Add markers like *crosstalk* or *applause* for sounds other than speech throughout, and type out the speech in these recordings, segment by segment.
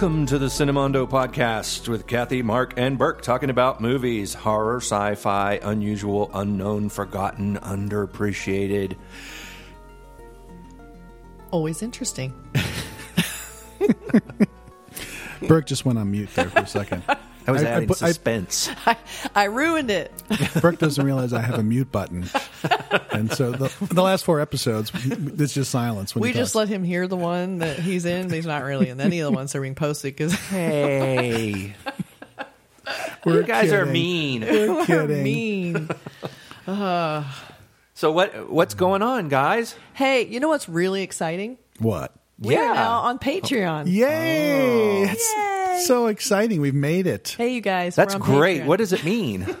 Welcome to the Cinemondo podcast with Kathy, Mark, and Burke talking about movies, horror, sci fi, unusual, unknown, forgotten, underappreciated. Always interesting. *laughs* Burke just went on mute there for a second. *laughs* I was I- I adding put- I- suspense. *laughs* I, I ruined it. *laughs* Burke doesn't realize I have a mute button, and so the, the last four episodes, it's just silence. When We just talks. let him hear the one that he's in, but he's not really in any of the ones that are being posted because *laughs* hey, We're you guys are mean. We're kidding. mean. So what? What's going on, guys? Hey, you know what's really exciting? What? We are Yeah. now on Patreon. Yay! Oh. It's Yay. So exciting. We've made it. Hey, you guys. That's great. Patreon. What does it mean? *laughs*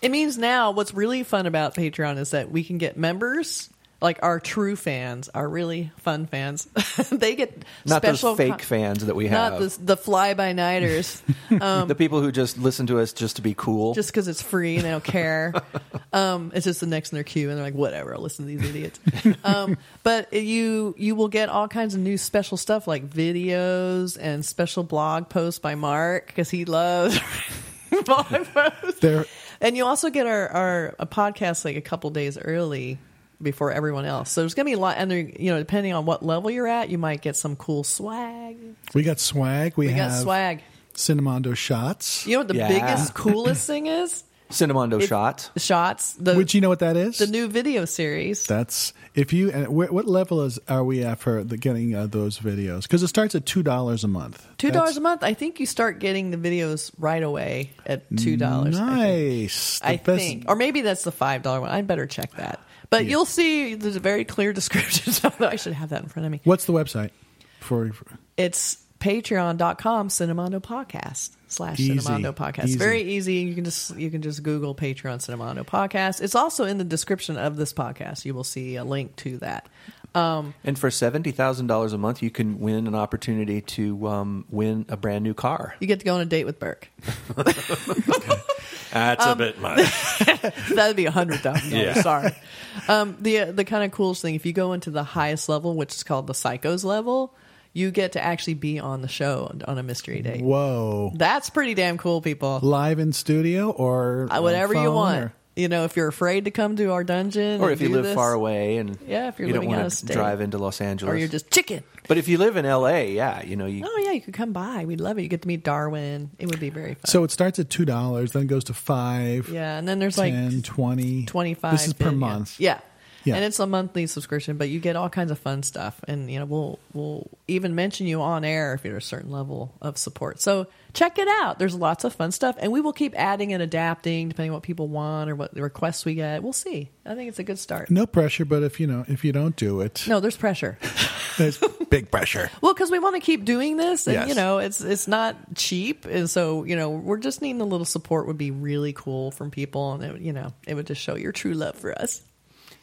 It means now what's really fun about Patreon is that we can get members, like our true fans, our really fun fans. *laughs* they get Not special those fake con- fans that we have. Not the, the fly by nighters. *laughs* the people who just listen to us just to be cool. just because it's free and they don't care. *laughs* um, it's just the next in their queue, and they're like, whatever, I'll listen to these idiots. um, but you you will get all kinds of new special stuff like videos and special blog posts by Mark because he loves blog posts. There, And you also get our our a podcast like a couple days early before everyone else. So there's gonna be a lot, and there, you know, depending on what level you're at, you might get some cool swag. we got swag. We, We have got swag. Cinemondo shots. You know what the Yeah. biggest, coolest thing is? *laughs* Cinemondo It- shot. Shots. The Which you know what that is? the new video series. That's if you. And wh- what level is are we at for the, getting uh, those videos? Because it starts at two dollars a month. Two dollars a month. I think you start getting the videos right away at two dollars. Nice. I The best- think, or maybe that's the five dollar one. I better check that. But you'll see there's a very clear *laughs* description. *laughs* I should have that in front of me. What's the website for? It's patreon.com cinemondo podcast slash Easy. cinemondo podcast Easy. very easy you can just you can just google patreon cinemondo podcast it's also in the description of this podcast you will see a link to that And for seventy thousand dollars a month, you can win an opportunity to um, win a brand new car. you get to go on a date with burke *laughs* That's Um, a bit much. *laughs* That'd be a hundred thousand Yeah. dollars. Sorry. Um, the the kind of coolest thing, if you go into the highest level, which is called the psychos level, you get to actually be on the show on a mystery date. Whoa! That's pretty damn cool, people. Live in studio or Uh, Whatever you phone want. or- You know, if you're afraid to come to our dungeon, or if you live this, far away and Yeah, if you're you don't want to drive into Los Angeles, or you're just chicken. But if you live in L.A., yeah, you know you. Oh yeah, you could come by. We'd love it. You get to meet Darwin. It would be very fun. So it starts at two dollars, then goes to five, yeah, and then there's 10, like 20. 25 This is per bid, yeah. month. Yeah. Yeah. And it's a monthly subscription, but you get all kinds of fun stuff. And, you know, we'll, we'll even mention you on air if you're a certain level of support. So check it out. There's lots of fun stuff. And we will keep adding and adapting depending on what people want or what the requests we get. We'll see. I think it's a good start. No pressure, but if you know if you don't do it, No, there's pressure. *laughs* there's big pressure. Well, because we want to keep doing this, and Yes. you know, it's it's not cheap, and so you know, we're just needing a little support would be really cool from people, and it, you know, it would just show your true love for us.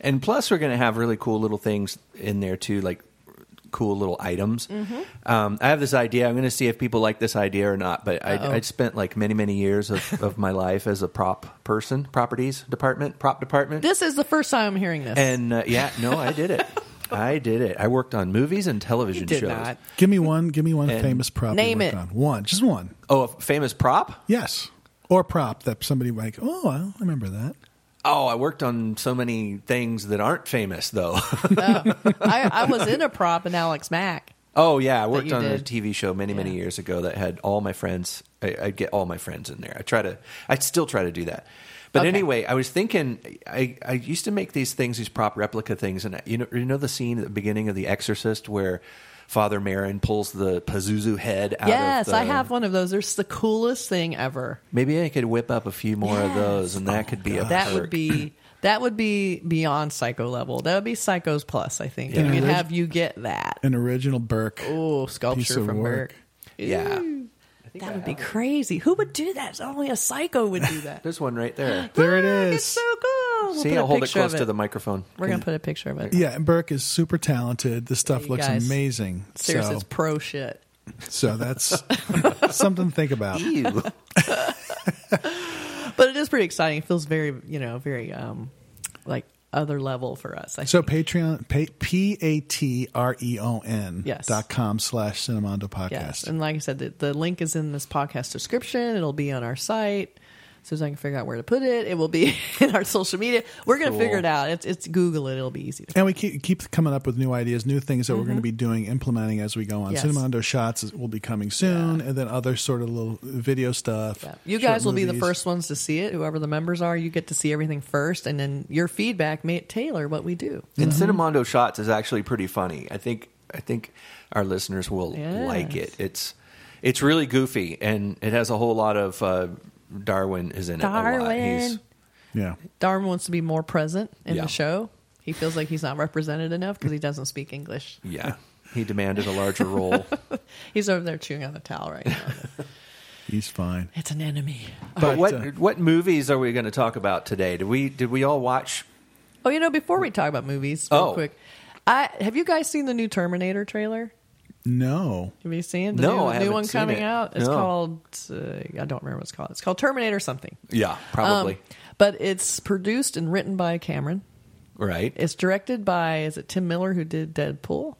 And plus, we're going to have really cool little things in there too, like cool little items. Mm-hmm. Um, I have this idea. I'm going to see if people like this idea or not. But I, I'd spent like many, many years of, of my life as a prop person, properties department, prop department. This is the first time I'm hearing this. and uh, yeah, no, I did it. *laughs* I did it. I worked on movies and television you did shows. not. Give me one. Give me one And famous prop. name you worked it. On. One, just one. Oh, a famous prop? Yes, or prop that somebody like. Oh, well, I remember that. Oh, I worked on so many things that aren't famous, though. Oh, I, *laughs* I was in a prop in Alex Mack. oh, yeah, I worked on a. TV show many, many years ago that had all my friends. I, I'd get all my friends in there. I try to. I still try to do that. But Okay. anyway, I was thinking. I, I used to make these things, these prop replica things, and you know, you know the scene at the beginning of The Exorcist where Father Merrin pulls the Pazuzu head out Yes, of the, Yes, I have one of those. They're the coolest thing ever. Maybe I could whip up a few more of those, and that oh, could be a That would be that would be beyond psycho level. That would be psychos plus. I think. Yeah. And we'd Yeah. have you get that. An original Burke. Oh, Piece sculpture of from work. Burke. Yeah. Ooh, That would be crazy. Who would do that? Only a psycho would do that. *gasps* There's one right there. *gasps* There it Look, is. It's so cool. We'll See, put a I'll hold it picture close of to the microphone. We're gonna put a picture of it. Yeah, and Burke is super talented. This stuff You looks guys- amazing. Seriously, so, it's pro shit. so that's *laughs* something to think about. Ew. *laughs* But it is pretty exciting. It feels very, you know, very um like other level for us. I So think. Patreon, P A T R E O N Yes. dot com slash Cinemondo podcast. Yes, and like I said, the, the link is in this podcast description. It'll be on our site. As soon as I can figure out where to put it, it will be *laughs* in our social media. We're going to Cool. figure it out. It's, it's Google it. It'll be easy. To And we keep, keep coming up with new ideas, new things that we're going to be doing, implementing as we go on. Mm-hmm. Yes. Cinemondo shots is- will be coming soon, and then other sort of little video stuff. Yeah. You guys will be the first ones to see it. Whoever the members are, you get to see everything first, and then your feedback may tailor what we do. And Cinemondo Shots is actually pretty funny. I think I think our listeners will Yes. like it. It's it's really goofy and it has a whole lot of uh, Darwin is in it. A lot. Darwin. He's, Yeah. Darwin wants to be more present in Yeah. the show. He feels like he's not represented enough because he doesn't speak English. yeah, he demanded a larger *laughs* role. He's over there chewing on the towel right now. He's fine. it's an enemy. But what uh, what movies are we going to talk about today? Did we did we all watch? Oh, you know, before we talk about movies, real Oh. quick, I have you guys seen the new Terminator trailer? No. Have you seen the No, new, I new haven't one seen coming it. out? It's No. called uh, I don't remember what it's called. It's called Terminator something. Yeah, probably. Um, but it's produced and written by Cameron. right. It's directed by is it Tim Miller who did Deadpool,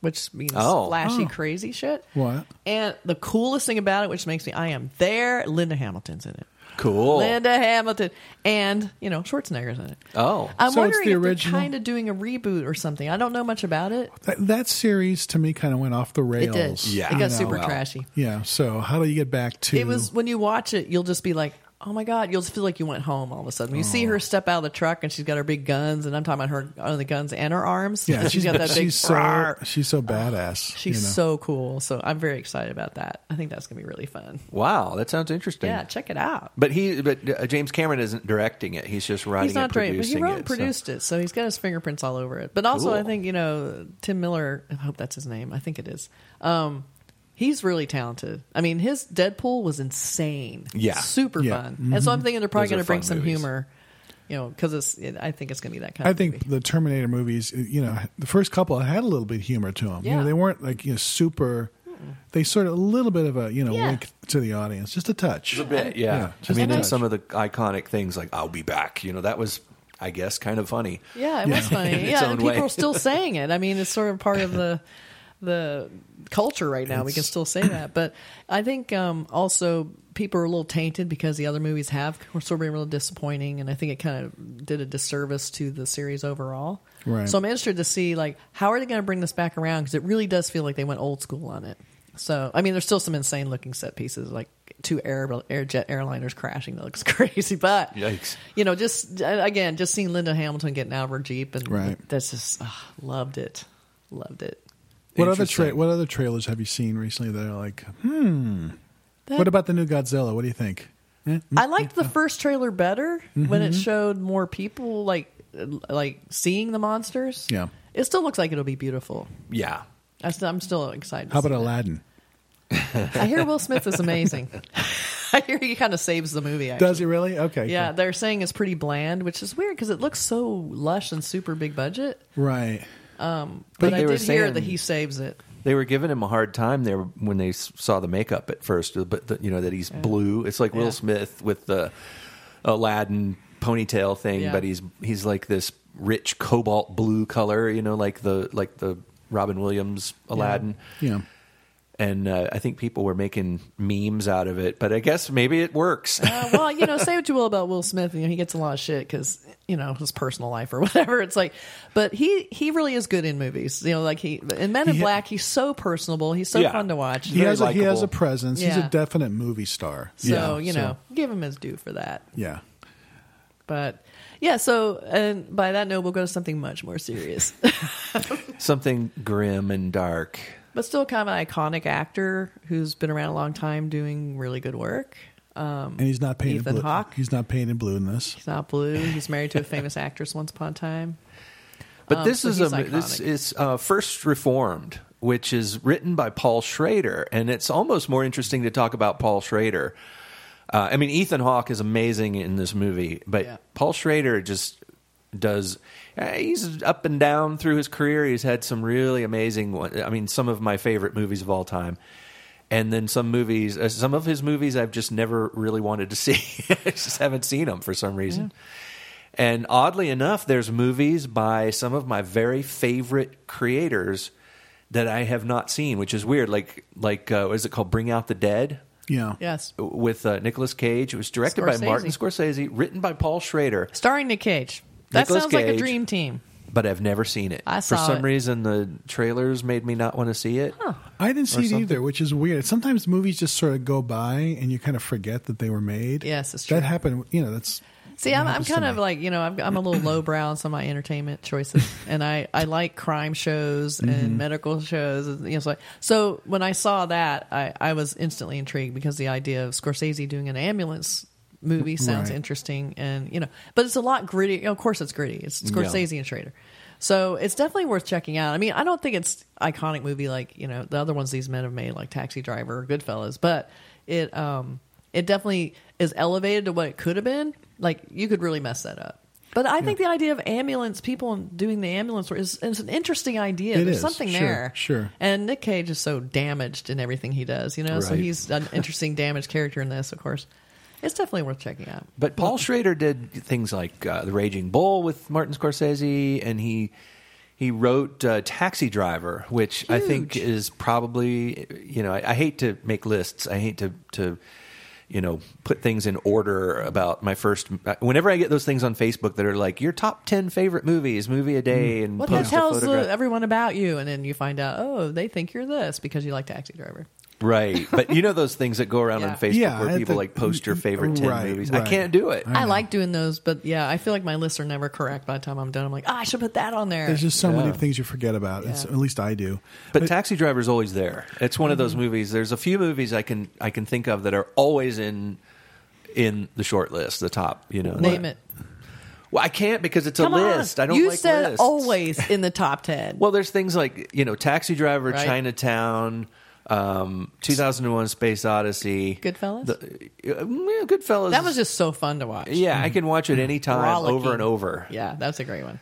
which means Oh. flashy, Oh. crazy shit. What? And the coolest thing about it, which makes me I am there. Linda Hamilton's in it. Cool. Linda Hamilton and you know Schwarzenegger's in it. Oh, I'm So it's wondering the if original? they're kind of doing a reboot or something. I don't know much about it. That, that series to me kind of went off the It rails. did. Yeah. it you got know. super Wow. trashy. Yeah. So how do you get back to? It was when you watch it, you'll just be like, "Oh my god!" You'll just feel like you went home all of a sudden. When you see her step out of the truck and she's got her big guns, and I'm talking about her on the guns and her arms. Yeah, she's got that big. she's so "Rawr." she's so badass. She's you know. so cool. So I'm very excited about that. I think that's gonna be really fun. wow, that sounds interesting. Yeah, check it out. But he, but uh, James Cameron isn't directing it. He's just writing He's not and great, but producing he wrote it. and so- produced it, so he's got his fingerprints all over it. But also, I think you know Tim Miller. I hope that's his name. I think it is. Um, he's really talented. I mean, his Deadpool was insane. Yeah. super Yeah. fun. And mm-hmm. so I'm thinking they're probably going to bring some movies. humor. You know, because it's. It, I think it's going to be that kind of I of. think movie. the Terminator movies, uh, you know, the first couple had a little bit of humor to them. You know, Yeah. they weren't like you know super. They sort of a little bit of a you know Yeah. wink to the audience, just a touch. A bit, yeah. Yeah, I mean, a and some of the iconic things like "I'll be back," you know, that was, I guess, kind of funny. Yeah, it was funny. *laughs* Yeah, and people way. are still saying it. I mean, it's sort of part of the *laughs* the culture right now. we can still say that, but I think um, also people are a little tainted because the other movies have were sort of been really disappointing, and I think it kind of did a disservice to the series overall. Right. So I'm interested to see like how are they going to bring this back around because it really does feel like they went old school on it. So I mean, there's still some insane looking set pieces like two air, air jet airliners crashing that looks *laughs* crazy, but Yikes. you know, just uh, again, just seeing Linda Hamilton getting out of her jeep and Right. that's just ah, loved it, loved it. What other tra- what other trailers have you seen recently that are like, hmm? That- What about the new Godzilla? What do you think? Eh? I liked the first trailer better when Mm-hmm. it showed more people like uh, like seeing the monsters. Yeah. it still looks like it'll be beautiful. Yeah. I still, I'm still excited. How about that. Aladdin? I hear Will Smith is amazing. *laughs* I hear he kind of saves the movie. Actually. Does he really? Okay. Yeah, cool. they're saying it's pretty bland, which is weird because it looks so lush and super big budget. Right. Um, but, But I they were did hear that he saves it. They were giving him a hard time there when they saw the makeup at first, but the, you know that he's blue. It's like Yeah. Will Smith with the Aladdin ponytail thing, Yeah. but he's he's like this rich cobalt blue color, you know, like the like the Robin Williams Aladdin. Yeah. And uh, I think people were making memes out of it, but I guess maybe it works. Uh, well, you know, say what you will about Will Smith, you know, he gets a lot of shit because you know his personal life or *laughs* whatever. It's like, but he he really is good in movies. You know, like he in Men in He- Black, he's so personable. He's so Yeah. fun to watch. He has a, he has a likable. presence. He's a definite movie star. So Yeah, you know, give him his due for that. Yeah. But yeah, so and by that note, we'll go to something much more serious, *laughs* Something grim and dark. But still kind of an iconic actor who's been around a long time doing really good work. Um, And he's not painted Ethan blue. Hawke. He's not painted blue in this. he's not blue. *laughs* He's married to a famous actress once upon a time. But Um, this so is a he's this iconic. is uh, First Reformed, which is written by Paul Schrader, and it's almost more interesting to talk about Paul Schrader. Uh, I mean, Ethan Hawke is amazing in this movie, but Yeah. Paul Schrader just does. uh, He's up and down through his career. He's had some really amazing. I mean, some of my favorite movies of all time. And then some movies, uh, some of his movies, I've just never really wanted to see. *laughs* I just haven't seen them for some reason. And oddly enough, there's movies by some of my very favorite creators that I have not seen, which is weird. Like like uh, what is it called? Bring Out the Dead Yeah. Yes. with uh, Nicolas Cage. It was directed by Martin Scorsese, written by Paul Schrader, Starring Nick Cage. That Nicolas sounds like a Cage. dream team. but I've never seen it. I For saw some it. reason, the trailers made me not want to see it. I didn't see it something. either, which is weird. Sometimes movies just sort of go by and you kind of forget that they were made. Yes, it's That happened. You know, that's. See, I'm, I'm happens to kind of me. like you know I'm, I'm a little lowbrow on some of my entertainment choices, *laughs* and I, I like crime shows and Mm-hmm. medical shows. And, you know, so, so when I saw that, I, I was instantly intrigued because the idea of Scorsese doing an ambulance movie sounds Right. interesting, and you know, but it's a lot gritty. Of course, it's gritty. It's Scorsese and Schrader. So it's definitely worth checking out. I mean, I don't think it's iconic movie like you know the other ones these men have made, like Taxi Driver or Goodfellas, but it um it definitely is elevated to what it could have been. Like you could really mess that up. But I think the idea of ambulance people doing the ambulance work is, is an interesting idea. It There's is, something sure, there, sure. And Nick Cage is so damaged in everything he does, you know. So he's an *laughs* interesting damaged character in this, of course. It's definitely worth checking out. But Paul Schrader did things like uh, The Raging Bull with Martin Scorsese, and he he wrote uh, Taxi Driver, which I think is probably you know I, I hate to make lists. I hate to to you know put things in order about my first. Whenever I get those things on Facebook that are like your top ten favorite movies, movie a day, and What that tells uh, everyone about you, and then you find out, oh, they think you're this because you like Taxi Driver. Right? But you know those things that go around *laughs* Yeah. on Facebook Yeah, where I people think- like post your favorite ten Right, movies. I right. can't do it. I, like doing those, but yeah, I feel like my lists are never correct by the time I'm done. I'm like, ah, I should put that on there. There's just so Yeah. many things you forget about. It's, Yeah. at least I do. But Taxi Driver's always there. It's one of Mm-hmm. those movies. There's a few movies I can I can think of that are always in in the short list, the top. You know, Name it. Well, I can't because it's Come a on. list. I don't you like said lists. always in the top ten. *laughs* Well, there's things like you know, Taxi Driver, Right. Chinatown, um, 2001: Space Odyssey, Goodfellas? The, uh, yeah, Goodfellas. that was just so fun to watch. yeah. I can watch it anytime, over and over, Yeah, that's a great one.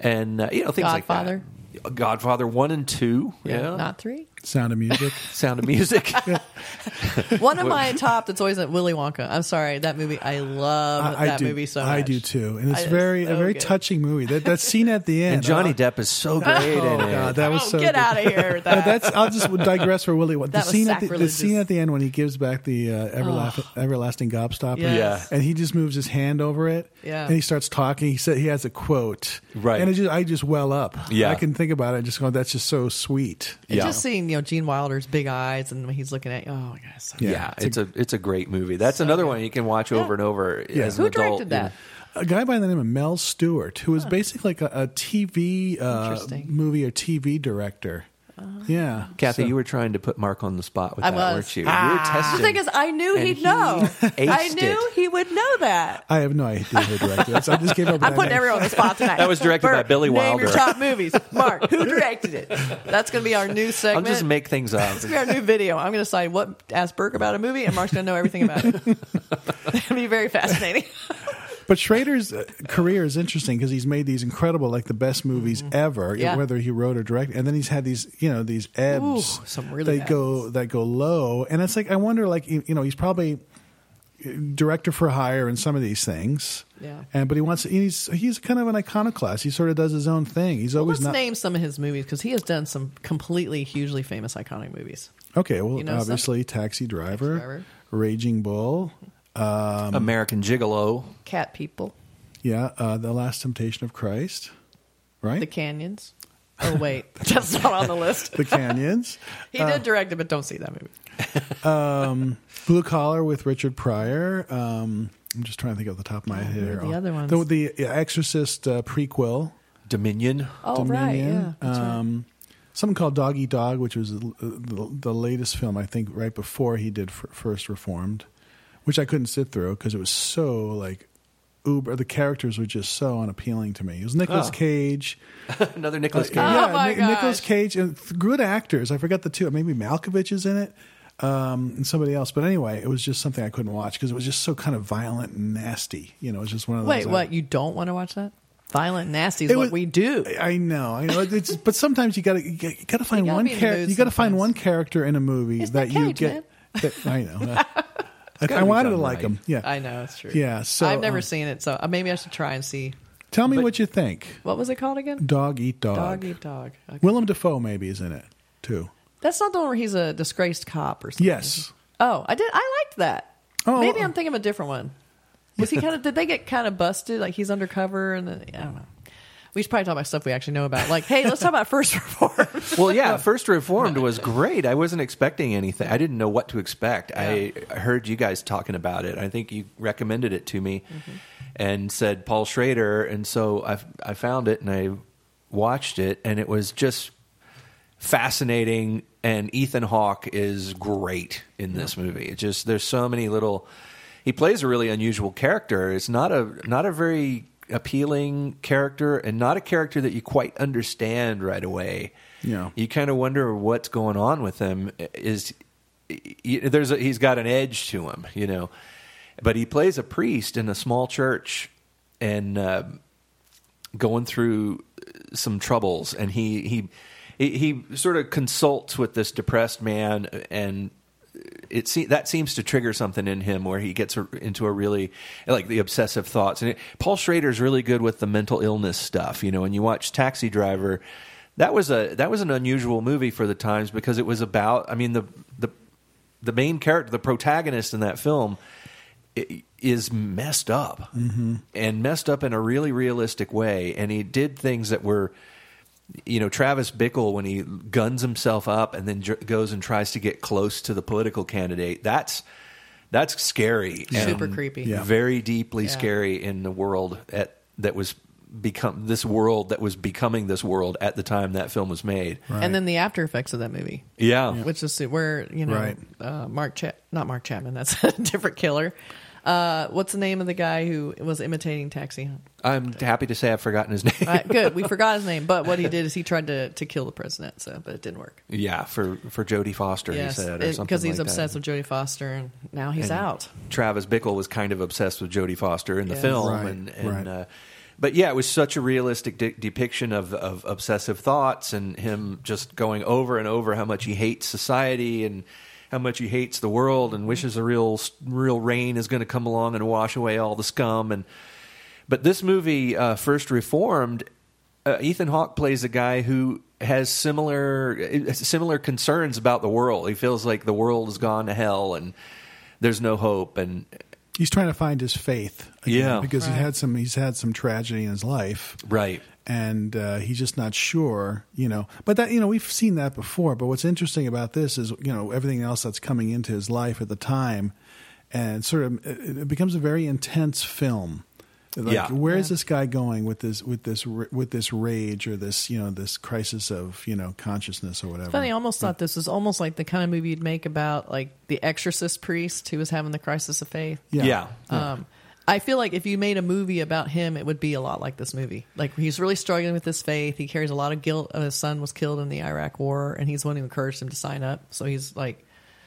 and uh, you know things Godfather. like that. Godfather one and two. Yeah, not three. Sound of Music. *laughs* Sound of Music. *laughs* One of my top that's always at Willy Wonka. I'm sorry, that movie. I love I, I that do. movie so much. I do too, and it's I- it's very a very good. touching movie. That that scene at the end. and Johnny uh, Depp is so great Oh in it. god, that was Oh, so. get good. out of here with Uh, that. that's. I'll just digress for Willy. Wonka. The That was scene at the, the scene at the end when he gives back the uh, everlasting, everlasting gobstopper. Yes. Yeah. and he just moves his hand over it. Yeah. and he starts talking. He said he has a quote. Right. and it just, I just well up. Yeah. I can think about it. and Just go. That's just so sweet. And Yeah. Just seeing you know Gene Wilder's big eyes and when he's looking at you. Oh my god, so Yeah. Yeah, it's a it's a great movie. That's another one you can watch over Yeah. and over Yeah. as an Who adult. directed that? A guy by the name of Mel Stuart, who was basically like a, a TV uh, movie or TV director. Yeah, Kathy, So- you were trying to put Mark on the spot with I that, was. weren't you? Ah. you were testing. The thing is, I knew he'd he know. I knew it. he would know that. I have no idea who directed it. So I just gave up. *laughs* I'm that putting name. everyone on the spot tonight. *laughs* That was directed by Bert, Billy Name your top movies. Mark, who *laughs* directed it? That's going to be our new I'll segment. just make things up. It's gonna be our new video. I'm going to decide what ask Burke about a movie, and Mark's going to know everything about it. It'll be very fascinating. But Schrader's uh, career is interesting because he's made these incredible, like the best movies ever, Mm-hmm. Yeah. whether he wrote or directed. And then he's had these, you know, these ebbs Ooh, some really that bad go that go low. And it's like I wonder, like you know, he's probably uh, director for hire in some of these things. Yeah. And but he wants he's he's kind of an iconoclast. He sort of does his own thing. He's always Let's not name some of his movies because he has done some completely hugely famous iconic movies. okay. Well, You know obviously, Taxi Driver, Driver. Raging Bull. Um, American Gigolo. Cat People, Yeah, uh, the Last Temptation of Christ, right? The Canyons. Oh wait, *laughs* that's not on the list. the Canyons. *laughs* He did direct it, but don't see that movie. *laughs* Blue Collar with Richard Pryor. Um, I'm just trying to think off the top of my head. here. the other ones? The, the Exorcist uh, prequel. Dominion. Oh right, yeah. Dominion. Right. um, Something called Dog Eat Dog, which was the, the, the latest film, I think, right before he did f- First Reformed, which I couldn't sit through because it was so like uber. The characters were just so unappealing to me. It was Nicolas Oh. Cage. *laughs* Another Nicolas Cage. Oh, my Ni- Nicolas. Cage and good actors. I forgot the two. Maybe Malkovich is in it, um, and somebody else. But anyway, it was just something I couldn't watch because it was just so kind of violent and nasty. You know, it's just one of those. Wait, uh, what? You don't want to watch that? Violent and nasty is It what we do. I know, I know. It's, but sometimes you got to you got to find gotta one be in the character. You got to find one character in a movie It's that you Cage, get. That, I know. *laughs* I, I wanted to like right. him. Yeah, I know it's true. Yeah, so, I've never um, seen it, so uh, maybe I should try and see. Tell me But- what you think. What was it called again? Dog eat dog. Dog eat dog. Okay. Willem Dafoe maybe is in it too. That's not the one where he's a disgraced cop or something. Yes. Oh, I did. I liked that. Oh, maybe uh, I'm thinking of a different one. Was he *laughs* kind of? Did they get kind of busted? Like he's undercover, and then, I don't know. We should probably talk about stuff we actually know about. Like, hey, let's talk about First Reform. *laughs* well, yeah, First Reformed was great. I wasn't expecting anything. I didn't know what to expect. I heard you guys talking about it. I think you recommended it to me and said Paul Schrader, and so I I found it and I watched it, and it was just fascinating. And Ethan Hawke is great in this movie. It just there's so many little. He plays a really unusual character. It's not a not a very appealing character, and not a character that you quite understand right away. Yeah. you kind of wonder what's going on with him. Is there's a, he's got an edge to him, you know, but he plays a priest in a small church and uh, going through some troubles, and he he he, he sort of consults with this depressed man and. It se- that seems to trigger something in him where he gets a, into a really like the obsessive thoughts. And it, Paul Schrader's really good with the mental illness stuff. You know, when you watch Taxi Driver, that was a that was an unusual movie for the times because it was about. I mean the the the main character, the protagonist in that film, i- is messed up mm-hmm. and messed up in a really realistic way. And he did things that were, you know, Travis Bickle when he guns himself up and then j- goes and tries to get close to the political candidate. That's that's scary, Super creepy. Yeah. very deeply Yeah. scary in the world at, that was become this world that was becoming this world at the time that film was made. Right. And then the after effects of that movie, Yeah. which is where you know Right. uh, Mark Cha- not Mark Chapman. That's *laughs* a different killer. Uh, what's the name of the guy who was imitating Taxi? Hunt? I'm happy to say I've forgotten his *laughs* name. Uh, good, we forgot his name, but what he did is he tried to, to kill the president, so but it didn't work. yeah, for for Jodie Foster, yes, he said, or something because he's like obsessed that. with Jodie Foster, and now he's And out. Travis Bickle was kind of obsessed with Jodie Foster in the Yes. film, Right, and, and right. uh, but yeah, it was such a realistic de- depiction of of obsessive thoughts and him just going over and over how much he hates society and how much he hates the world and wishes a real real rain is going to come along and wash away all the scum and but this movie uh, first reformed uh, Ethan Hawke plays a guy who has similar similar concerns about the world. He feels like the world has gone to hell and there's no hope and He's trying to find his faith. again, Yeah. because Right. he had some. He's had some tragedy in his life, right. And uh, he's just not sure. You know, but that you know we've seen that before. But what's interesting about this is you know everything else that's coming into his life at the time, and sort of it, it becomes a very intense film. Like, Yeah. where is Yeah. this guy going with this with this with this rage or this you know this crisis of you know consciousness or whatever? Funny, I almost thought this was almost like the kind of movie you'd make about like the exorcist priest who was having the crisis of faith. Yeah. Um, I feel like if you made a movie about him, it would be a lot like this movie. Like he's really struggling with his faith. He carries a lot of guilt. Uh, His son was killed in the Iraq War, and he's the one who encouraged him to sign up. So he's like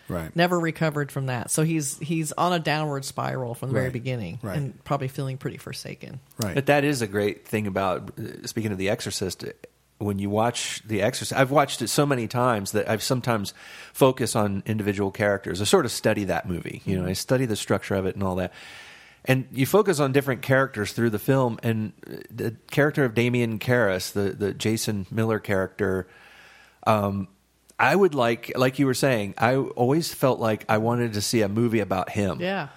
right. never recovered from that. So he's he's on a downward spiral from the very beginning, Right. and probably feeling pretty forsaken. Right. But that is a great thing about uh, speaking of The Exorcist. When you watch The Exorcist, I've watched it so many times that I've sometimes focus on individual characters. I sort of study that movie. You know, I study the structure of it and all that. And you focus on different characters through the film, and the character of Damien Karras, the the Jason Miller character, um, I would like, like you were saying, I always felt like I wanted to see a movie about him Yeah,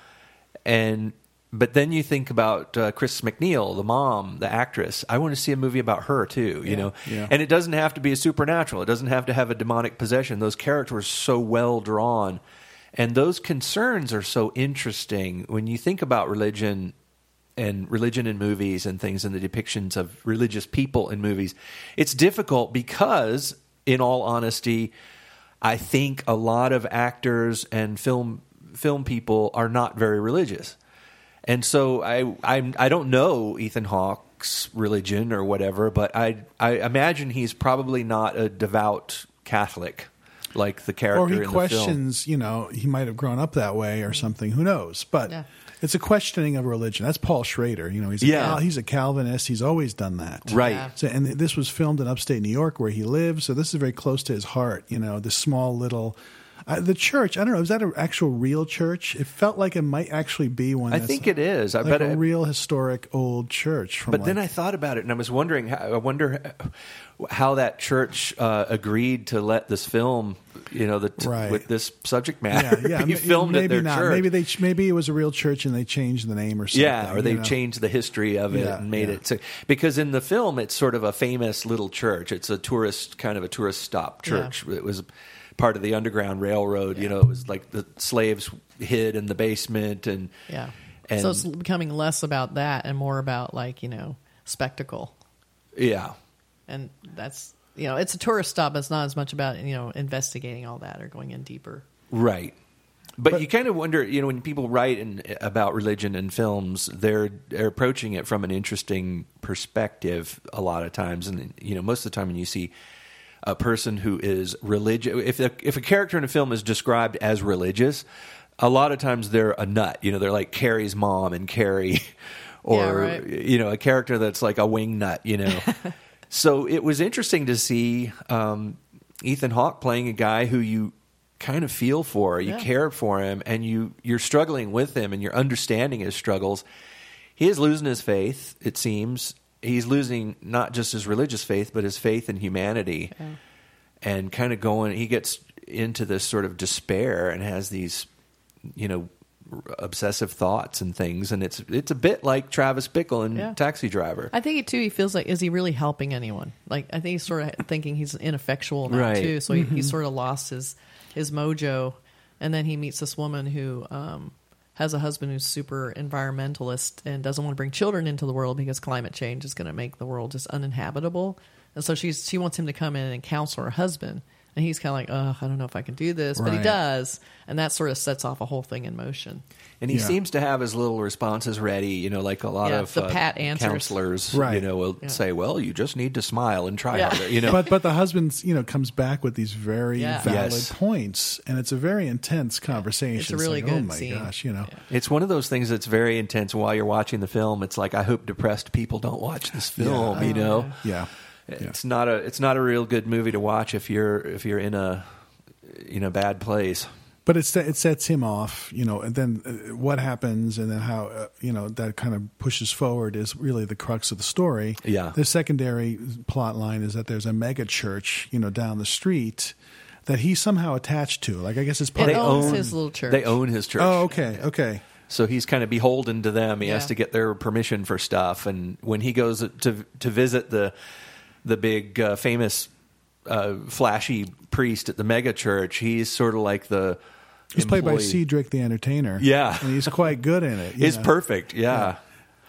and but then you think about uh, Chris MacNeil, the mom, the actress. I want to see a movie about her too, you know. Yeah. And it doesn't have to be a supernatural. It doesn't have to have a demonic possession. Those characters are so well drawn, and those concerns are so interesting when you think about religion and religion in movies and things and the depictions of religious people in movies. It's difficult because, in all honesty, I think a lot of actors and film film people are not very religious, and so I I I don't know Ethan Hawke's religion or whatever, but I I imagine he's probably not a devout Catholic like the character or he in the film. questions, you know, he might have grown up that way or something. Who knows? But Yeah. it's a questioning of religion. That's Paul Schrader. You know, he's a Yeah. Cal- he's a Calvinist. He's always done that. Right. Yeah. So, and this was filmed in upstate New York where he lives. So this is very close to his heart. You know, this small little Uh, the church, I don't know, is that an actual real church? It felt like it might actually be one. I think it is. I like bet a it- real historic old church. From But then I thought about it, and I was wondering. How, I wonder how that church uh, agreed to let this film, you know, the t- Right. with this subject matter yeah, yeah, be m- filmed maybe at their not. church. Maybe they maybe it was a real church and they changed the name or something. yeah, or they you know? changed the history of it Yeah, and made yeah. it so, because in the film it's sort of a famous little church. It's a tourist kind of a tourist stop church. It was part of the Underground Railroad. You know, it was like the slaves hid in the basement and Yeah. And- so it's becoming less about that and more about like you know spectacle, yeah. and that's you know it's a tourist stop. It's not as much about you know investigating all that or going in deeper. Right. But, But- you kind of wonder, you know, when people write in, about religion in films, they're they're approaching it from an interesting perspective a lot of times, and you know, most of the time when you see a person who is religious, if a, if a character in a film is described as religious, a lot of times they're a nut. You know, they're like Carrie's mom and Carrie, *laughs* or Yeah, right. you know, a character that's like a wing nut. You know, *laughs* so it was interesting to see um, Ethan Hawke playing a guy who you kind of feel for, you Yeah. care for him, and you you're struggling with him, and you're understanding his struggles. He is losing his faith. It seems he's losing not just his religious faith, but his faith in humanity, and kind of going. He gets into this sort of despair and has these, you know. Obsessive thoughts and things, and it's it's a bit like Travis Bickle in Yeah. Taxi Driver. I think he too. He feels like is he really helping anyone? Like I think he's sort of thinking he's ineffectual now Right. too. So he, he sort of lost his his mojo, and then he meets this woman who um, has a husband who's super environmentalist and doesn't want to bring children into the world because climate change is going to make the world just uninhabitable. And so she's she wants him to come in and counsel her husband. And he's kind of like, oh, I don't know if I can do this, but he Right. does, and that sort of sets off a whole thing in motion. And he Yeah. seems to have his little responses ready, you know, like a lot Yeah, of the uh, pat answers. counselors, Right. you know, will Yeah. say, "Well, you just need to smile and try Yeah. harder," you know. but but the husband, you know, comes back with these very Yeah. valid Yes. points, and it's a very intense conversation. It's a really like, oh good my scene. gosh, you know. it's one of those things that's very intense. While you're watching the film, it's like I hope depressed people don't watch this film. Yeah. You know, Yeah, it's not a it's not a real good movie to watch if you're if you're in a in a bad place. but it it sets him off, you know, and then uh, what happens, and then how uh, you know that kind of pushes forward is really the crux of the story. Yeah. the secondary plot line is that there's a mega church, you know, down the street that he's somehow attached to. Like I guess it's part It of. owns his little church. They own his church. Oh, okay, okay. So he's kind of beholden to them. He has to get their permission for stuff. And when he goes to to visit the the big uh, famous uh, flashy priest at the mega church, he's sort of like the He's played by. Cedric the Entertainer. Yeah. and he's quite good in it. He's know. perfect. Yeah.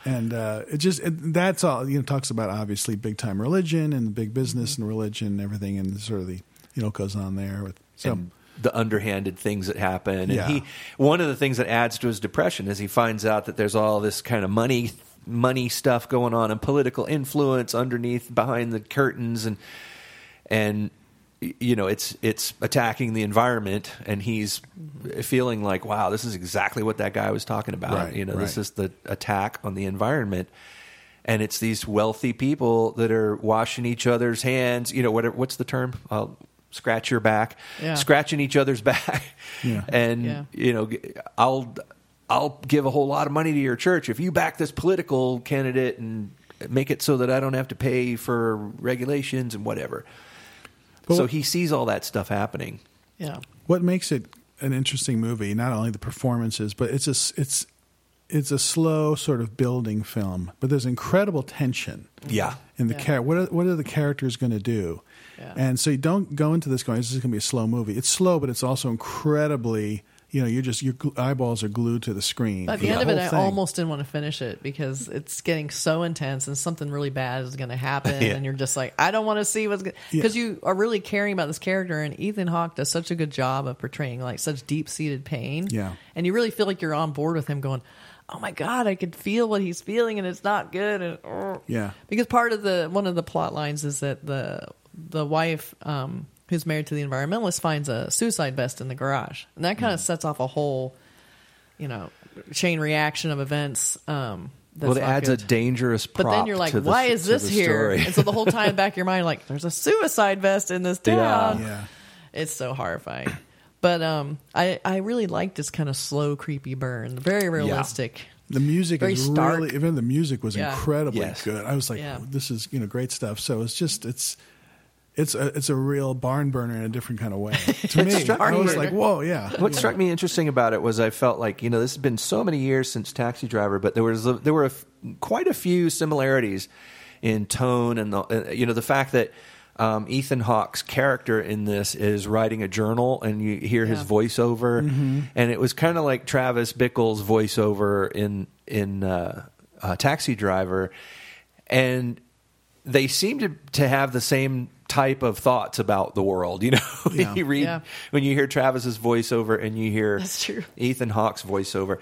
and uh, it just it, that's all you know talks about obviously big time religion and big business and religion and everything and sort of the you know goes on there with so and the underhanded things that happen. And Yeah. he one of the things that adds to his depression is he finds out that there's all this kind of money money stuff going on and political influence underneath behind the curtains and and you know it's it's attacking the environment and he's feeling like wow this is exactly what that guy was talking about Right, you know this is the attack on the environment and it's these wealthy people that are washing each other's hands you know what what's the term I'll scratch your back Yeah. scratching each other's *laughs* back Yeah. and Yeah. you know I'll I'll give a whole lot of money to your church if you back this political candidate and make it so that I don't have to pay for regulations and whatever. But so what- he sees all that stuff happening. Yeah. what makes it an interesting movie not only the performances but it's a s- it's it's a slow sort of building film but there's incredible tension Yeah. in the Yeah. char- what are, what are the characters going to do Yeah. and so you don't go into this going this is going to be a slow movie it's slow but it's also incredibly you know you're just your eyeballs are glued to the screen At the end of it, I almost didn't want to finish it because it's getting so intense and something really bad is going to happen, *laughs* Yeah. and you're just like, I don't want to see what's going Yeah. because you are really caring about this character, and Ethan Hawke does such a good job of portraying like such deep seated pain, Yeah. and you really feel like you're on board with him, going, Oh my god, I could feel what he's feeling, and it's not good, and oh. Yeah. because part of the one of the plot lines is that the the wife um, who's married to the environmentalist finds a suicide vest in the garage, and that kind of sets off a whole, you know, chain reaction of events. Um, that's well, it adds good. a dangerous But then you're like, to the- why is this here? And so the whole time *laughs* back of your mind, like, there's a suicide vest in this town. yeah It's so horrifying. But um, I I really like this kind of slow, creepy burn. Very realistic. The music Very is stark. really even the music was Yeah. incredibly Yes. good. I was like, Yeah. this is you know great stuff. So it's just it's it's a it's a real barn burner in a different kind of way. *laughs* To me, struck I me- was like, whoa, yeah. What struck me interesting about it was I felt like you know this has been so many years since Taxi Driver, but there was a, there were a f- quite a few similarities in tone and the uh, you know the fact that um, Ethan Hawke's character in this is writing a journal and you hear his Yeah. voiceover, and it was kind of like Travis Bickle's voiceover in in uh, uh, Taxi Driver, and they seem to to have the same type of thoughts about the world. You know, *laughs* Yeah. you read Yeah. when you hear Travis's voiceover and you hear That's true. Ethan Hawke's voiceover.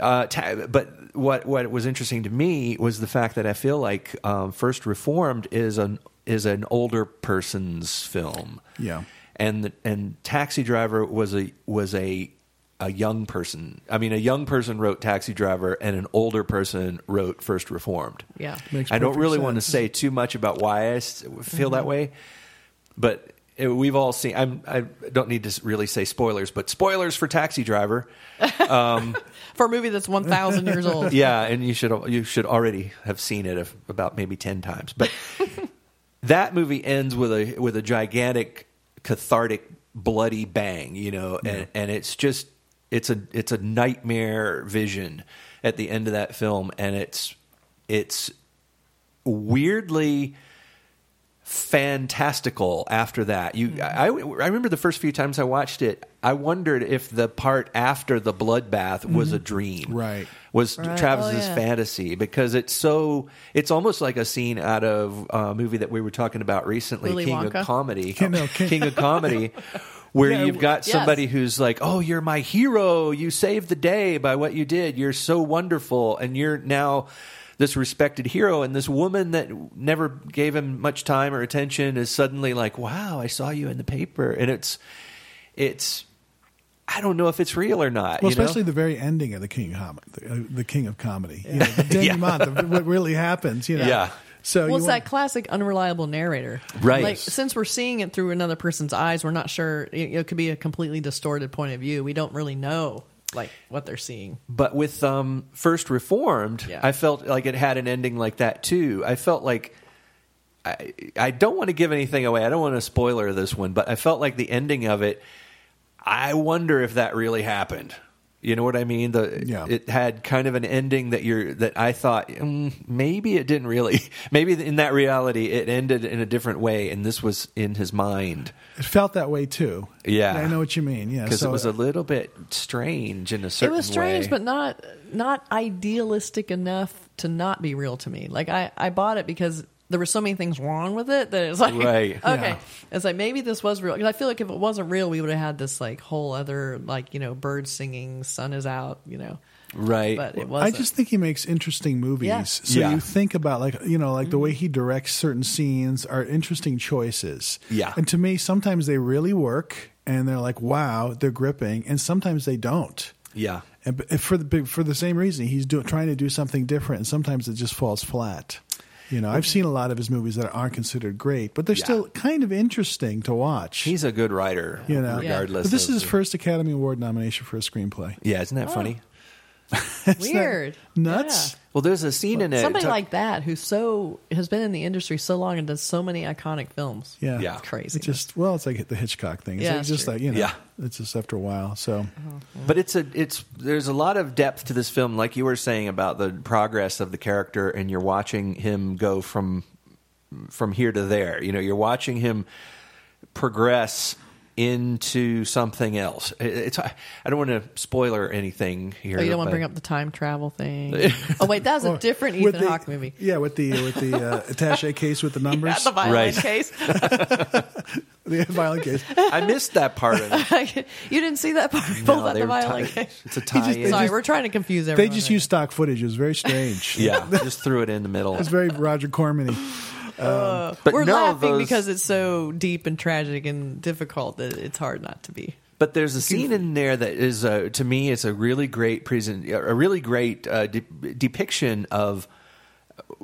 Uh, ta- but what what was interesting to me was the fact that I feel like um, First Reformed is an is an older person's film. Yeah. and and Taxi Driver was a was a a young person. I mean, a young person wrote Taxi Driver, and an older person wrote First Reformed. Yeah. Makes I don't perfect really want to say too much about why I feel that mm-hmm. way, but it, we've all seen. I'm, I don't need to really say spoilers, but spoilers for Taxi Driver. Um, *laughs* for a movie that's one thousand years old. *laughs* Yeah, and you should you should already have seen it of- about maybe ten times. But *laughs* that movie ends with a with a gigantic cathartic bloody bang, you know, and and it's just it's a it's a nightmare vision at the end of that film, and it's it's weirdly fantastical after that. You, mm-hmm. I, I remember the first few times I watched it, I wondered if the part after the bloodbath was a mm-hmm. dream, Right. Was Right. Oh, Travis's Oh, yeah. fantasy because it's so, it's almost like a scene out of a movie that we were talking about recently, Willy King Wonka? of Comedy, no, King- King of Comedy. *laughs* Where Yeah, you've got yes. somebody who's like, "Oh, you're my hero. You saved the day by what you did. You're so wonderful, and you're now this respected hero." And this woman that never gave him much time or attention is suddenly like, "Wow, I saw you in the paper," and it's it's. I don't know if it's real or not. Well, you know? especially the very ending of the King of Comedy, the, uh, the King of Comedy. You know, the *laughs* denouement of what really happens. You know. Yeah. So Well, it's want- that classic unreliable narrator, Right. Like since we're seeing it through another person's eyes, we're not sure. It, it could be a completely distorted point of view. We don't really know like what they're seeing. But with um, First Reformed, Yeah. I felt like it had an ending like that too. I felt like I, I don't want to give anything away. I don't want to spoiler this one, but I felt like the ending of it. I wonder if that really happened. You know what I mean? The Yeah. it had kind of an ending that you're that I thought mm, maybe it didn't really. *laughs* Maybe in that reality it ended in a different way, and this was in his mind it felt that way too. Yeah. I know what you mean. Yeah, because so it was a little bit strange in a certain. Way. It was strange, way. but not not idealistic enough to not be real to me. Like I, I bought it because there were so many things wrong with it that it's like *laughs* Right. okay. Yeah. It's like maybe this was real. 'Cause I feel like if it wasn't real, we would have had this like whole other like you know birds singing, sun is out, you know. right? But it was i just think he makes interesting movies. Yeah. So Yeah. you think about like you know like the Mm-hmm. way he directs certain scenes are interesting choices. Yeah. And to me, sometimes they really work, and they're like, wow, they're gripping, and sometimes they don't. yeah. And for the for the same reason, he's doing trying to do something different, and sometimes it just falls flat. You know, I've seen a lot of his movies that aren't considered great, but they're Yeah. still kind of interesting to watch. He's a good writer, you know, regardless. But this of is his the- first Academy Award nomination for a screenplay. Yeah, isn't that oh. funny? *laughs* Isn't that Weird. nuts. Well, there's a scene in it. Somebody ta- like that who's so has been in the industry so long and does so many iconic films. Yeah, Yeah. Crazy. It's just well, it's like the Hitchcock thing. It's Yeah, like it's just true. like you know, Yeah. it's just after a while. So uh-huh. but it's a it's there's a lot of depth to this film, like you were saying about the progress of the character, and you're watching him go from from here to there. You know, you're watching him progress into something else. It's I don't want to spoiler anything here. Oh, you don't want to bring up the time travel thing. *laughs* oh wait, that was a different with Ethan the- Hawke movie. Yeah, with the with the uh, *laughs* attaché case with the numbers, Yeah, the violin Right. case. *laughs* the violent case. I missed that part of it. you didn't see that part. Pulled No, out they the were violin tie- case. It's a He just- tie. Sorry, just- we're trying to confuse everyone. They just right used stock footage. It was very strange. yeah, They just threw it in the middle. It's very Roger Corman. Now. But we're no, laughing those- because it's so deep and tragic and difficult that it's hard not to be. But there's a scene in there that is, uh, to me, it's a really great present, a really great uh, de- depiction of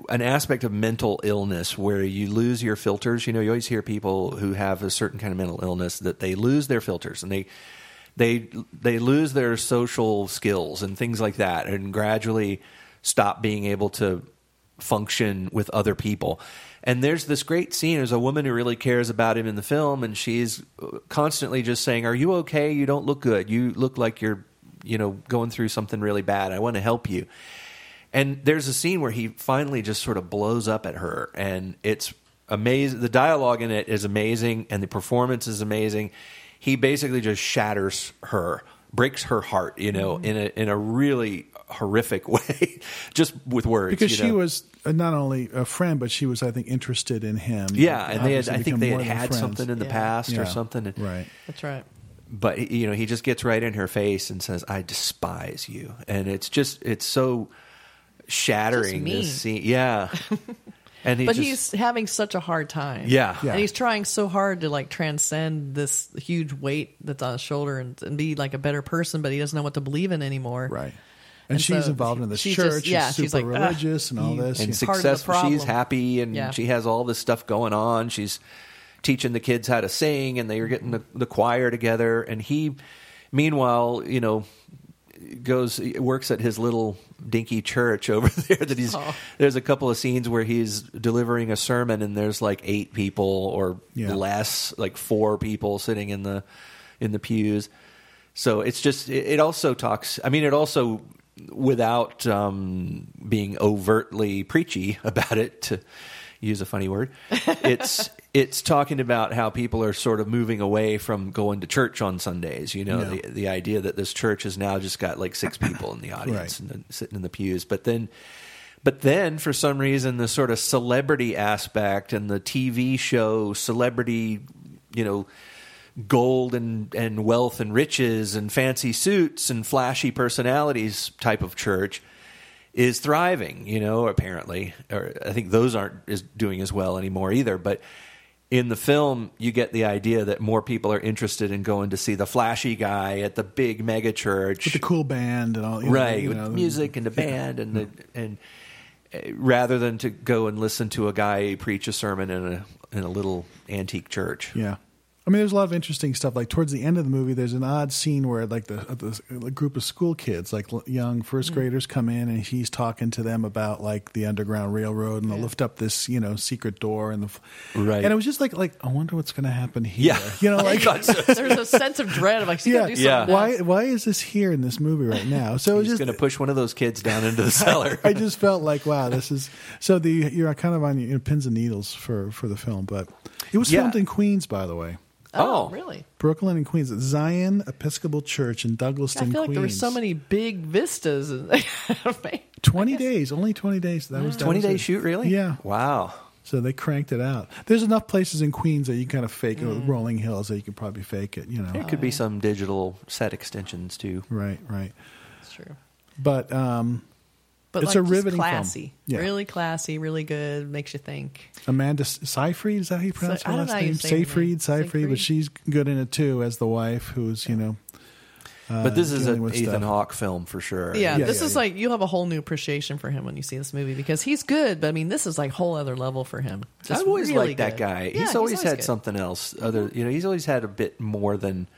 an aspect of mental illness where you lose your filters. You know, you always hear people who have a certain kind of mental illness that they lose their filters and they they they lose their social skills and things like that, and gradually stop being able to function with other people. And there's this great scene. There's a woman who really cares about him in the film, and she's constantly just saying, "Are you okay? You don't look good. You look like you're, you know, going through something really bad. I want to help you." And there's a scene where he finally just sort of blows up at her, and it's amazing. The dialogue in it is amazing, and the performance is amazing. He basically just shatters her, breaks her heart, you know, mm-hmm. in a in a really horrific *laughs* way, just with words. because you she know? was uh, not only a friend, but she was, I think, interested in him. yeah, and they had, Obviously I think they had more than had friends. something in the Yeah. past or Yeah. something, Right. That's right. but you know he just gets right in her face and says i despise you and it's just it's so shattering mean. this scene yeah *laughs* and he But just, he's having such a hard time. Yeah. Yeah. And he's trying so hard to like transcend this huge weight that's on his shoulder and, and be like a better person, but he doesn't know what to believe in anymore. Right. And, And she's so involved in this she's church. just- yeah, she's she's super like, religious and all this. and yeah. part of the successful she's happy and Yeah. she has all this stuff going on she's teaching the kids how to sing and they're getting the, mm-hmm. the choir together and he meanwhile you know goes works at his little dinky church *laughs* over there that he's Oh. there's a couple of scenes where he's delivering a sermon and there's like eight people or Yeah. less like four people sitting in the in the pews so it's just it, it also talks i mean it also without um, being overtly preachy *laughs* about it to use a funny word it's *laughs* it's talking about how people are sort of moving away from going to church on sundays you know Yeah. the, the idea that this church has now just got like six people in the audience Right. and sitting in the pews but then but then for some reason the sort of celebrity aspect and the tv show celebrity you know gold and, and wealth and riches and fancy suits and flashy personalities type of church is thriving, you know, apparently. Or I think those aren't is doing as well anymore either. But in the film, you get the idea that more people are interested in going to see the flashy guy at the big mega church with the cool band and all. you know, right you with know, music and the band and the and uh, rather than to go and listen to a guy preach a sermon in a in a little antique church Yeah. I mean, there's a lot of interesting stuff. Like towards the end of the movie, there's an odd scene where like the, the, the group of school kids, like l- young first Mm. graders, come in and he's talking to them about like the Underground Railroad, and they'll lift up this you know secret door, and the f- Right. And it was just like like I wonder what's going to happen here. yeah you know, *laughs* like There's a sense of dread of like, she's yeah, gonna do Yeah. something Why why is this here in this movie right now? So it was he's just going to push one of those kids down into the *laughs* cellar I just felt like, wow, this is so the you're kind of on your pins and needles for for the film, but it was Yeah. filmed in Queens, by the way, Oh, Oh. really? Brooklyn and Queens, Zion Episcopal Church in Douglaston, I feel like Queens. there were so many big vistas. And *laughs* Twenty days, only twenty days. That was that 20 was day it. shoot really Yeah. wow So they cranked it out. There's enough places in Queens that you kind of fake it, Mm. rolling hills that you could probably fake it. You know, there could be some digital set extensions too right, right. That's true. But um, But It's like a just riveting film. classy. Yeah. Really classy, really good, makes you think. Amanda Seyfried, is that how you pronounce I her don't last know name? say her name. Seyfried, Seyfried, Seyfried? but she's good in it too as the wife, who's you know. Uh, but this is an Ethan. Hawke film for sure Yeah, Yeah, this yeah, is yeah. like you'll have a whole new appreciation for him when you see this movie because he's good, but I mean this is like whole other level for him. Just I've always really liked that good. guy. Yeah, he's always had good. something else. Other, you know, he's always had a bit more than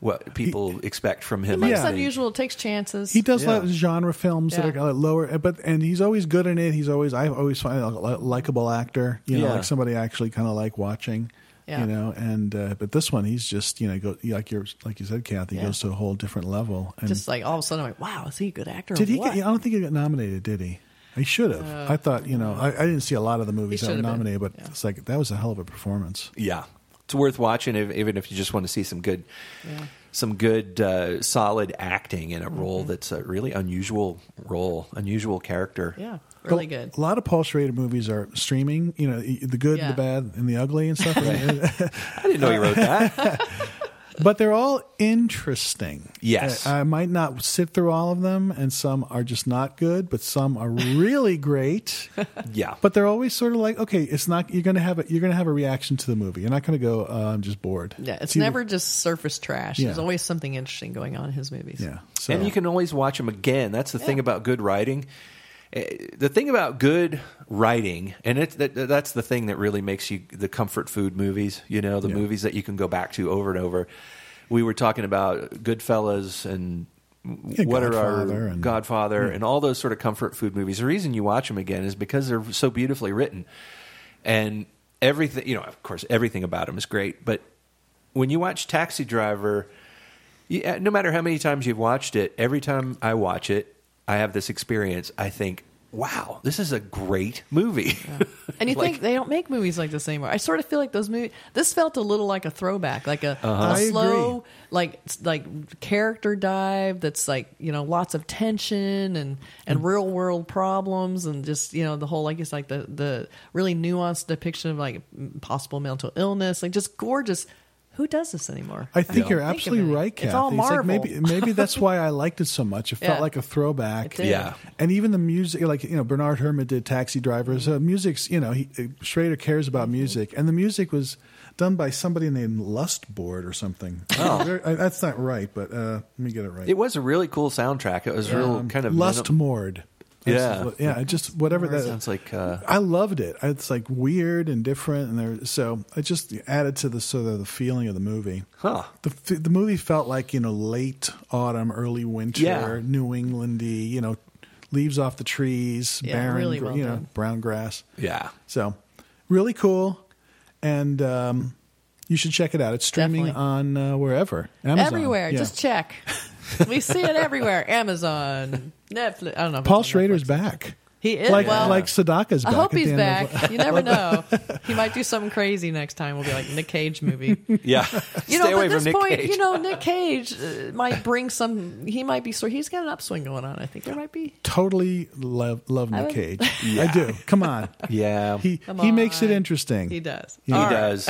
what people expect from He him. likes I think. unusual, takes chances. He does Yeah. like genre films that are kind of lower, but and he's always good in it. He's always I always find a likable actor. You know, Yeah. like somebody I actually kind of like watching. Yeah. You know, and uh, but this one he's just you know go like you're like you said, Kathy Yeah. goes to a whole different level. And just like all of a sudden I'm like, wow, is he a good actor? did or he? what? Get, I don't think he got nominated. Did he? He should have. I thought you know I, I didn't see a lot of the movies He that were should have been. nominated, but Yeah. it's like that was a hell of a performance. Yeah, it's worth watching, if, even if you just want to see some good, Yeah. Some good, uh, solid acting in a Mm-hmm. role that's a really unusual role, unusual character. Yeah, really good. A lot of Paul Schrader movies are streaming. You know, the good, Yeah. the bad, and the ugly and stuff. *laughs* I didn't know you wrote that. *laughs* but they're all interesting. Yes. I, I might not sit through all of them, and some are just not good, but some are really *laughs* great. yeah, But they're always sort of like, okay, it's not. You're gonna have a you're gonna have a reaction to the movie. You're not gonna go, uh, I'm just bored. Yeah, it's either- never just surface trash. There's always something interesting going on in his movies. Yeah. So and you can always watch them again. That's the thing about good writing. Eh, The thing about good writing, and it, that, that's the thing that really makes you the comfort food movies. You know, the Yeah. movies that you can go back to over and over. we were talking about Goodfellas and Yeah, what are Godfather our and- Godfather and all those sort of comfort food movies. The reason you watch them again is because they're so beautifully written, and everything. You know, of course, everything about them is great. But when you watch Taxi Driver, yeah, no matter how many times you've watched it, every time I watch it, I have this experience. I think, "Wow, this is a great movie." And you *laughs* Like- think they don't make movies like this anymore? I sort of feel like those movies. This felt a little like a throwback, like a, Uh-huh. a I slow, agree. like like character dive. That's like you know lots of tension and Mm. and real world problems and just you know the whole like it's like the the really nuanced depiction of like possible mental illness. Like just gorgeous. Who does this anymore? I think don't you're think absolutely right, Kathy. It's all like maybe maybe that's why I *laughs* liked it so much. It felt Yeah. like a throwback. It did. Yeah. And even the music, like you know, Bernard Herrmann did Taxi Drivers. Uh, music's, you know, he, uh, Schrader cares about Mm-hmm. music, and the music was done by somebody named Lustboard or something. *laughs* Oh, that's not right, but uh, let me get it right. it was a really cool soundtrack. It was real kind of Lustmord. Yeah. yeah. it Just whatever that Sounds like uh, I loved it. It's like weird and different, and there. So it just added to the sort of the feeling of the movie. huh. The the movie felt like you know late autumn, early winter, Yeah. New Englandy. You know, leaves off the trees, Yeah, barren, really well you know, done. brown grass. Yeah. So really cool, and um, you should check it out. It's streaming Definitely. on uh, wherever, Amazon. everywhere. Yeah. Just check. *laughs* we see it everywhere. Amazon, Netflix. I don't know. Paul it's on Schrader's back. He is Like well. like Sedaka's back. I hope at the he's end of- back. you never *laughs* know. He might do something crazy next time. We'll be like Nick Cage movie. Yeah. *laughs* You Stay know, away at from this Nick point, Cage. you know, Nick Cage uh, might bring some. He might be. So he's got an upswing going on. I think there might be. totally love love I Nick would- Cage. *laughs* I do. Come on. yeah. He Come he makes it interesting. He does. he All right.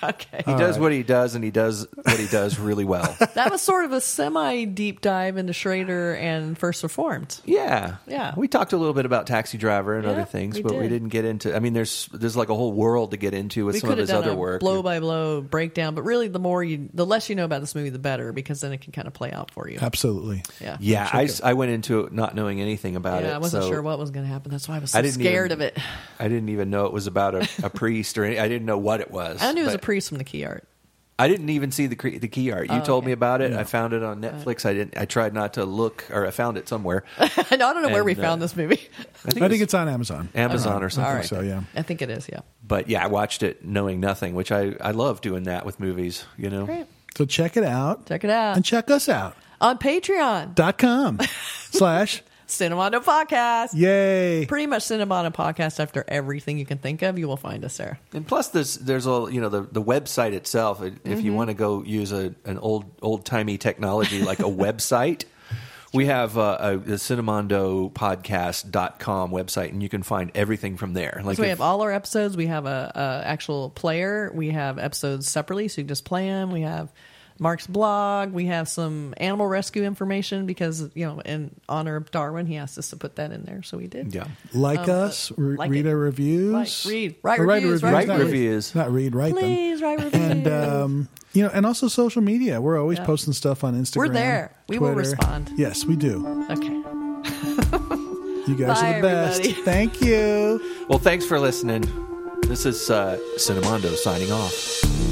Does. *laughs* Okay. He does what he does, and he does what he does really well. *laughs* that was sort of a semi deep dive into Schrader and First Reformed. Yeah, Yeah. We talked a little bit about Taxi Driver and Yeah, other things, we but we did. didn't get into. I mean, there's there's like a whole world to get into with We some could of have his done other a work. blow by blow breakdown, but really, the more you, the less you know about this movie, the better, because then it can kind of play out for you. Absolutely. Yeah. yeah, I, Check s- I went into it not knowing anything about it. Yeah, I wasn't so sure what was going to happen. That's why I was so I didn't scared even- of it. I didn't even know it was about a, a priest or any, I didn't know what it was. I knew it was a but priest from the key art. I didn't even see the cre- the key art. You Oh, told okay. me about it. I found it on Netflix. I didn't. I tried not to look, or I found it somewhere. *laughs* I don't I don't know where we uh, found this movie. I think, I think it's on Amazon. Amazon or something. All right. So yeah. I think it is. Yeah. But yeah, I watched it knowing nothing, which I I love doing that with movies. You know. Great. So check it out Check it out and check us out. on Patreon. Dot *laughs* com slash Cinemondo Podcast. yay. Pretty much Cinemondo Podcast after everything you can think of, you will find us there. And plus, there's there's a you know the the website itself. If Mm-hmm. you want to go use a an old old timey technology like a *laughs* website, we have uh, a, the cinemondopodcast.com website, and you can find everything from there. Like So we if- have all our episodes. We have a, a actual player. We have episodes separately, so you can just play them. We have Mark's blog. We have some animal rescue information because you know, in honor of Darwin, he asked us to put that in there, so we did. yeah. Like Um, us, re- like read it. our reviews. Like, read. Write Or reviews, write not reviews. reviews. Not read, write them. Please write reviews. And um, you know, and also social media. We're always Yeah. posting stuff on Instagram. We're there. We will respond. Yes, we do. okay. You guys Bye, are the best. everybody. *laughs* Thank you. Well, thanks for listening. This is uh, Cinemondo signing off.